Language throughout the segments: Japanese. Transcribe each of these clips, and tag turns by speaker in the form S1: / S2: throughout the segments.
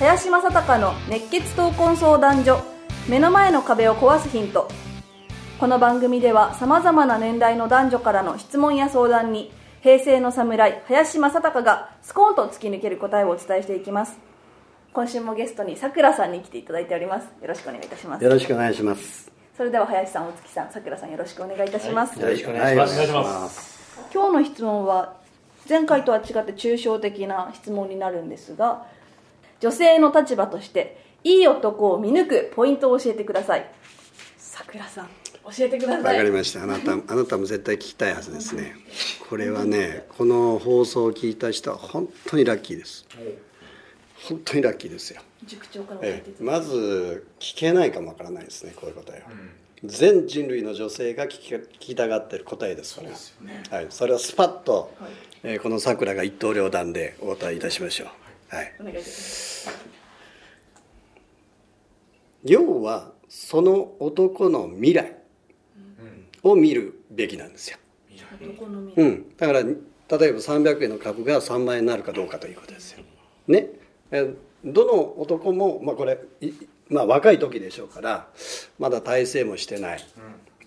S1: 林正孝の熱血闘魂相談所目の前の壁を壊すヒント。
S2: この番組では様々な年代の男女からの質問や相談に平成の侍林正孝がスコーンと突き抜ける答えをお伝えしていきます。今週もゲストにさくらさんに来ていただいております。よろしくお願いいたします。
S3: よろしくお願いします。
S2: それでは林さん大月さんさくらさんよろしくお願いいたします、
S3: よろしくお願いします。
S4: はいお願いします。
S2: 今日の質問は前回とは違って抽象的な質問になるんですが女性の立場としていい男を見抜くポイントを教えてくださいさくらさん教えてくだ
S3: わ
S2: さい
S3: かりました。あなた、あなたも絶対聞きたいはずですね。これはね、この放送を聞いた人は本当にラッキーです。本当にラッキーですよ。
S2: 塾長から教え
S3: ええまず聞けないかもわからないですね。こういう答えは。全人類の女性が聞き聞きたがってる答えですから。はい、それをスパッと、
S2: はい
S3: えーこの桜が一刀両断でお答えいたしましょう。はい。
S2: お願いします
S3: 要はその男の未来を見るべきなんですよ。
S2: 男の身
S3: うん、だから例えば300円の株が3万円になるかどうかということですよ。ね、えどの男も、まあ、これ、いまあ、若い時でしょうからまだ大成もしてない、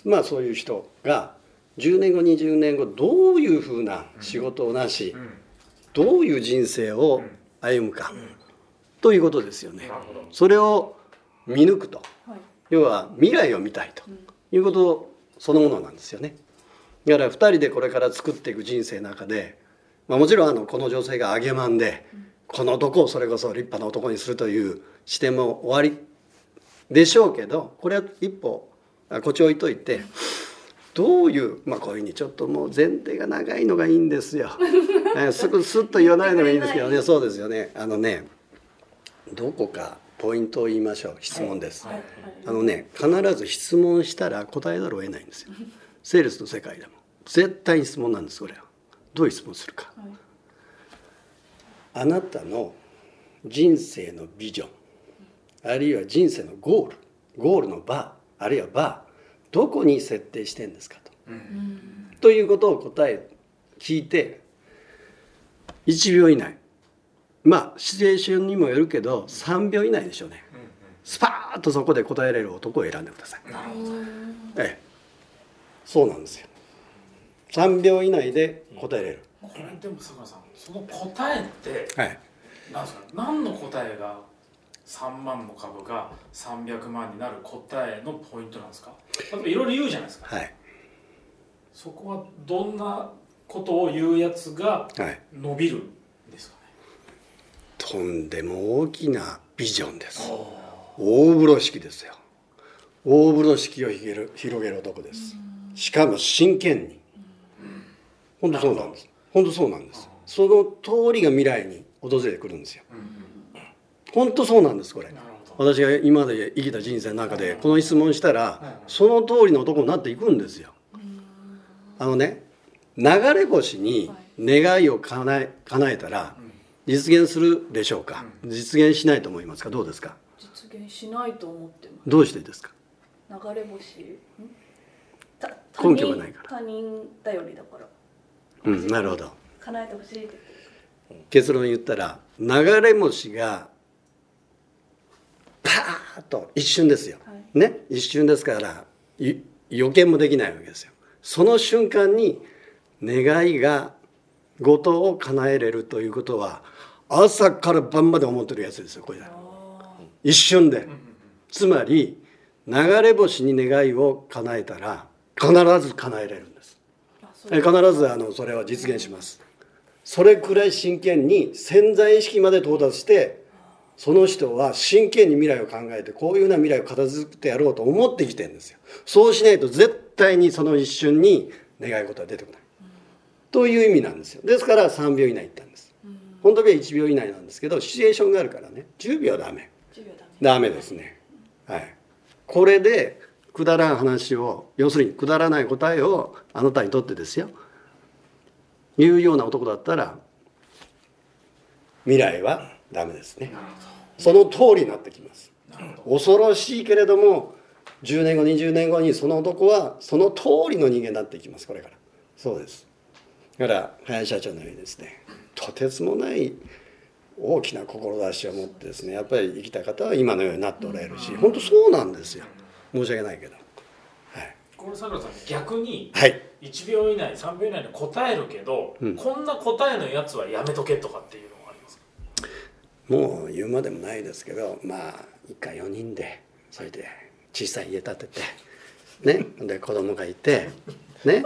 S3: まあそういう人が10年後20年後どういうふうな仕事をなし、どういう人生を歩むか、ということですよね。それを見抜くと。
S2: はい
S3: 要は未来を見たいということそのものなんですよねだから2人でこれから作っていく人生の中で、まあ、もちろんあのこの女性が揚げまんでこの男をそれこそ立派な男にするという視点も終わりでしょうけどこれは一歩あこっち置いといてどういうまあこういうふうにちょっともう前提が長いのがいいんですよ。えーすぐスッと言わないのがいいんですけどね。そうですよね。あのねどこかポイントを言いましょう。質問です。あのね必ず質問したら答えざるを得ないんですよ。セールスの世界でも。絶対に質問なんですこれは。どういう質問するか、
S2: はい。
S3: あなたの人生のビジョンあるいは人生のゴールゴールのバーあるいはバーどこに設定してんですかと、ということを答え聞いて1秒以内。まあシチュエーションにもよるけど3秒以内でしょうね、スパーッとそこで答えられる男を選んでください。ええ、そうなんですよ。3秒以内で答えれる。
S4: これでも佐賀さんその答えって
S3: はい。
S4: なんですか？何の答えが3万の株が300万になる答えのポイントなんですか？例えばいろいろ言うじゃないですか
S3: はい。
S4: そこはどんなことを言うやつが
S3: はい。
S4: 伸びるんですかね？
S3: とんでも大きなビジョンです。大風呂敷ですよ。大風呂敷を広げる広げる男です。しかも真剣に。本当そうなんです。本当そうなんです。その通りが未来に訪れてくるんですよ。本当そうなんですこれ。
S4: なるほど。
S3: 私が今まで生きた人生の中でこの質問したらその通りの男になっていくんですよ。あのね流れ星に願いを叶え叶えたら実現するでしょうか？実現しないと思いますか？どうですか？
S2: 実現しないと思ってま
S3: どうしてですか？
S2: す流れ星？
S3: 根拠がないから。
S2: 他人頼りだから。
S3: うんなるほど。
S2: 叶えてほしいって。
S3: 結論言ったら流れ星がパーッと一瞬ですよ、
S2: はい。
S3: ね？一瞬ですからい予見もできないわけですよ。その瞬間に願いがごとを叶えれるということは朝から晩まで思ってるやつですよこれ。一瞬で。つまり流れ星に願いを叶えたら必ず叶えれるんです。必ずあのそれは実現します。それくらい真剣に潜在意識まで到達してその人は真剣に未来を考えてこういうような未来を片付けてやろうと思ってきてるんですよ。そうしないと絶対にその一瞬に願い事は出てこない。という意味なんですよ。ですから3秒以内に言ったんです。本当は1秒以内なんですけどシチュエーションがあるからね。10秒ダメ。
S2: 10秒ダメ。
S3: ダメですね。はい。これでくだらん話を要するにくだらない答えをあなたにとってですよ。言うような男だったら未来はダメですね。その通りになってきます。恐ろしいけれども10年後20年後にその男はその通りの人間になっていきます。これから。そうです。だから林社長のようにですねとてつもない大きな志を持ってですねやっぱり生きた方は今のようになっておられるし本当そうなんですよ。申し訳ないけど。はい、
S4: これさくらさん逆に
S3: はい、
S4: 1秒以内3秒以内に答えるけど、
S3: うん。
S4: こんな答えのやつはやめとけとかっていうのがありますか
S3: もう言うまでもないですけどまあ一家4人でそれで小さい家建ててねで子供がいてね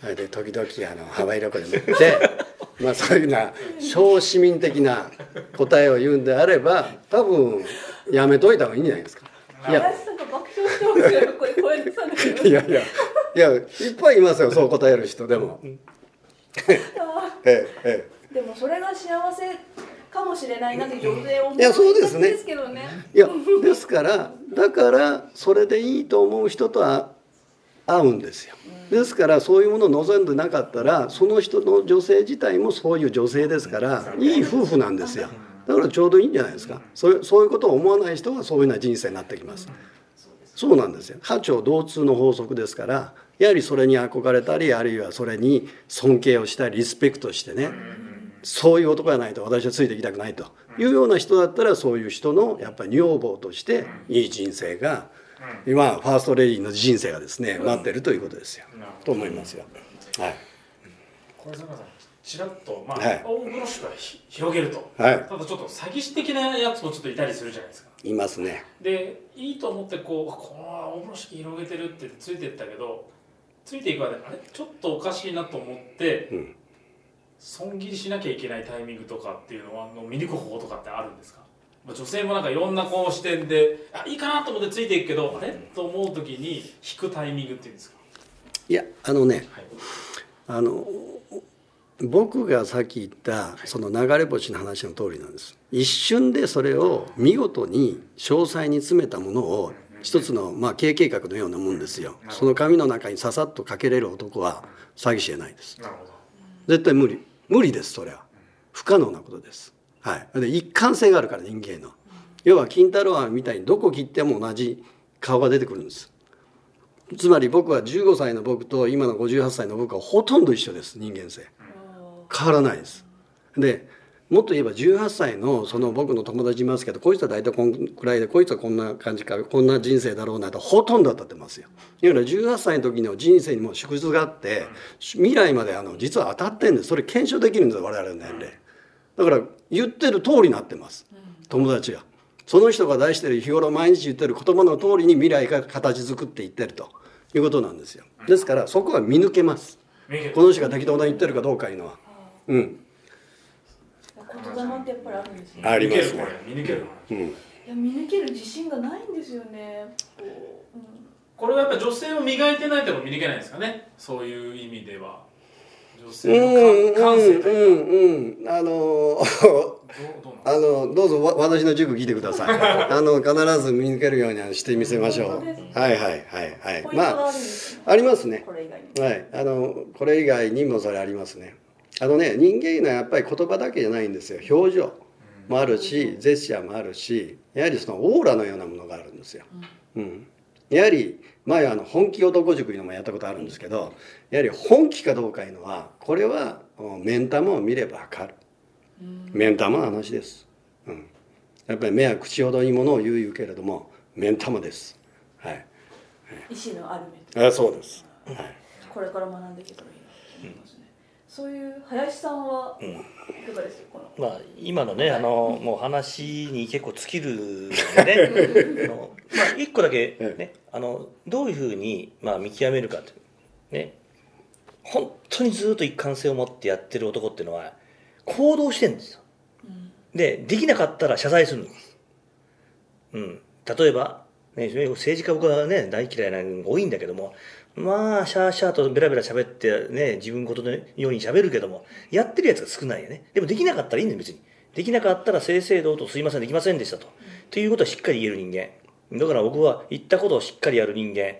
S3: それで時々あのハワイ旅行で乗って まあそういうな小市民的な答えを言うんであれば多分やめといた方がいいんじゃないですか。いやいやいやいやいっぱいいますよそう答える人でも。えええ。
S2: でもそれが幸せかもしれないなって女性を思
S3: いやそうですね。
S2: ですけどね。
S3: えいやですからだからそれでいいと思う人とは合うんですよ。ですからそういうものを望んでなかったらその人の女性自体もそういう女性ですからいい夫婦なんですよ。だからちょうどいいんじゃないですか。そうそういうことを思わない人はそういうような人生になってきます。そうなんですよ。波長同通の法則ですからやはりそれに憧れたりあるいはそれに尊敬をしたりリスペクトしてねそういう男じゃないと私はついていきたくないというような人だったらそういう人のやっぱり女房としていい人生が今ファーストレディーの人生がですね待ってるということですよ。と思いますよ。はい。
S4: これさん。ちらっとまあ、
S3: はい。
S4: 大風呂敷はひ広げると、
S3: はい。
S4: ただちょっと詐欺師的なやつもちょっといたりするじゃないですか。
S3: いますね。
S4: でいいと思ってこうこの大風呂敷広げてるってついてったけどついていくまであれ？ちょっとおかしいなと思って、
S3: うん
S4: 損切りしなきゃいけないタイミングとかっていうのはの見抜く方法とかってあるんですか？まあ女性もなんかいろんなこう視点であいいかなと思ってついていくけどあれ？と思う時に引くタイミングっていうんですか、
S3: いやあのね
S4: はい、
S3: あの僕がさっき言ったその流れ星の話の通りなんです。一瞬でそれを見事に詳細に詰めたものを一つのまあ経営計画のようなもんですよ。その紙の中にささっとかけれる男は詐欺師じゃないです。
S4: なるほど。
S3: 絶対無理無理ですそれは不可能なことです。はい。で一貫性があるから人間の。要は金太郎飴みたいにどこ切っても同じ顔が出てくるんです。つまり僕は15歳の僕と今の58歳の僕はほとんど一緒です人間性。変わらないです。でもっと言えば18歳のその僕の友達いますけどこいつは大体こんくらいでこいつはこんな感じかこんな人生だろうなとほとんど当たってますよ。だから18歳の時の人生にも縮図があって未来まであの実は当たってんです。それ検証できるんです我々の年齢。だから言ってる通りになってます。友達が。その人が出してる日頃毎日言ってる言葉の通りに未来が形作っていってると。いうことなんですよ。ですからそこは見抜けます。この人が適当な言ってるかどうかいうのは。うん
S2: 言霊ってやっぱりあるんですね。
S3: ありますね。
S4: 見抜けるこれ見抜ける
S3: うん。
S2: いや見抜ける自信がないんですよね。こう、うん。
S4: これはやっぱ女性を磨いてないとも見抜けないんですかね。そういう意味では。女
S3: うん
S4: 性の感感性というか。
S3: うんうんあのあのどうぞわ私の塾聞いてください。あの必ず見抜けるようにしてみせましょう。はいはいはいはい。ま
S2: あ
S3: あありますね。
S2: これ以外に。
S3: はい。あのこれ以外にもそれありますねあのね人間いうのはやっぱり言葉だけじゃないんですよ。表情もあるしジェスチャーもあるしやはりそのオーラのようなものがあるんですよ、うん、やはり前あの本気男塾いうのもやったことあるんですけどやはり本気かどうかいうのはこれはうん目ん玉を見ればわかる。目ん玉の話です、うん、やっぱり目は口ほどにものを言う言うけれども目ん玉です。はい。
S2: 意志のある目と
S3: あそうです、はい。
S2: これから学んでいけたらいいなと思いますね、そういう林さんはいかがですかこの？
S5: まあ、今のねあのもう話に結構尽きるのでね。あの、まあ、一個だけ、ね、あのどういうふうに、まあ、見極めるかというね。本当にずっと一貫性を持ってやってる男っていうのは行動してるんですよ。でできなかったら謝罪するんです、うん、例えば、ね、政治家僕はね大嫌いなのが多いんだけどもまあシャーシャーとベラベラ喋ってね自分ことのように喋るけどもやってるやつが少ないよね。でもできなかったらいいんだよ別に。できなかったら正々堂々とすいませんできませんでしたと、ということはしっかり言える人間。だから僕は言ったことをしっかりやる人間。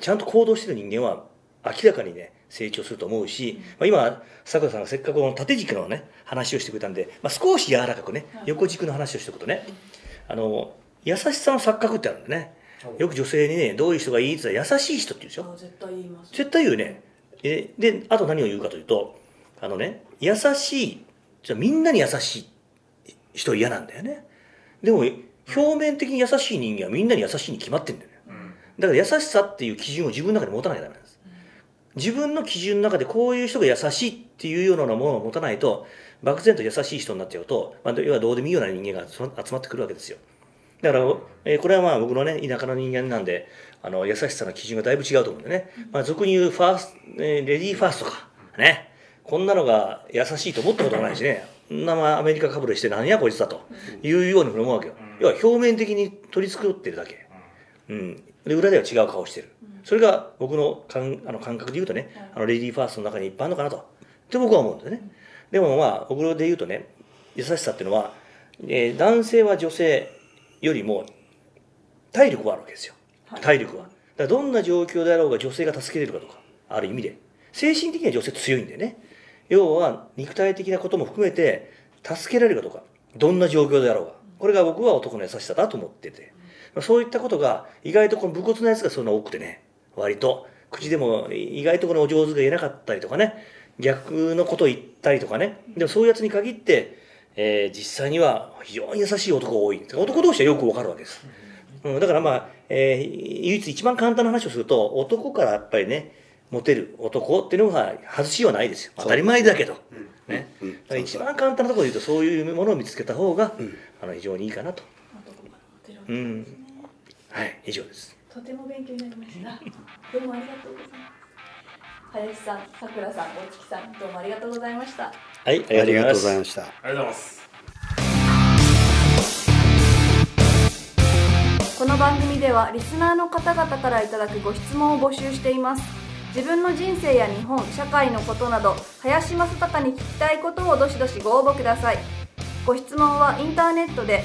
S5: ちゃんと行動してる人間は明らかにね成長すると思うし、まあ、今さくらさんがせっかくこの縦軸のね話をしてくれたんで、まあ、少し柔らかくね横軸の話をしておくとねあの優しさの錯覚ってあるんだねよく女性にねどういう人がいいって言ったら優しい人って言うでしょ？
S2: あ絶対言います。
S5: 絶対言うね。えであと何を言うかというとあのね優しいじゃあみんなに優しい人嫌なんだよね。でも表面的に優しい人間はみんなに優しいに決まってんだよね。だから優しさっていう基準を自分の中で持たなきゃダメなんです。自分の基準の中でこういう人が優しいっていうようなものを持たないと漠然と優しい人になっちゃうと、まあ、要はどうでもいいような人間がその集まってくるわけですよだから、えーこれはまあ僕のね田舎の人間なんであの優しさの基準がだいぶ違うと思うんでね、まあ、俗に言うファースト、えーレディーファーストか。ね。こんなのが優しいと思ったこともないしね。なまあアメリカかぶれして何やこいつだと。いうように思うわけよ。要は表面的に取り繕ってるだけ。うん、で裏では違う顔してる、それが僕の感あの感覚で言うとね、あのレディーファーストの中にいっぱいあるのかなと。って僕は思うんだよね。でもまあ僕で言うとね優しさっていうのは、えー男性は女性よりも体力はあるわけですよ。体力は。だからどんな状況であろうが女性が助けれるかとかある意味で。精神的には女性強いんだよね。要は肉体的なことも含めて助けられるかとか。どんな状況であろうが。これが僕は男の優しさだと思ってて。そういったことが意外とこの武骨なやつがそんな多くてね。割と。口でも意外とこのお上手が言えなかったりとかね。逆のことを言ったりとかね。でもそういうやつに限って、えー実際には非常に優しい男が多い。男同士はよくわかるわけです、うん、だからまあ、えー唯一一番簡単な話をすると男からやっぱりねモテる男っていうのが外しはないですよ。当たり前だけど、ね、だから一番簡単なところで言うとそういうものを見つけた方が、あの非常にいいかなと、
S2: 男からモテるわけ
S5: うん、はい。以上です。
S2: とても勉強になりました。どうもありがとうございます林さん、さくらさん、大月さん、どうもありがとうございました。
S5: はい
S3: ありがとうござい
S5: ま
S3: ました
S4: ありがとうございます
S2: この番組ではリスナーの方々からいただくご質問を募集しています。自分の人生や日本社会のことなど林正孝に聞きたいことをどしどしご応募ください。ご質問はインターネットで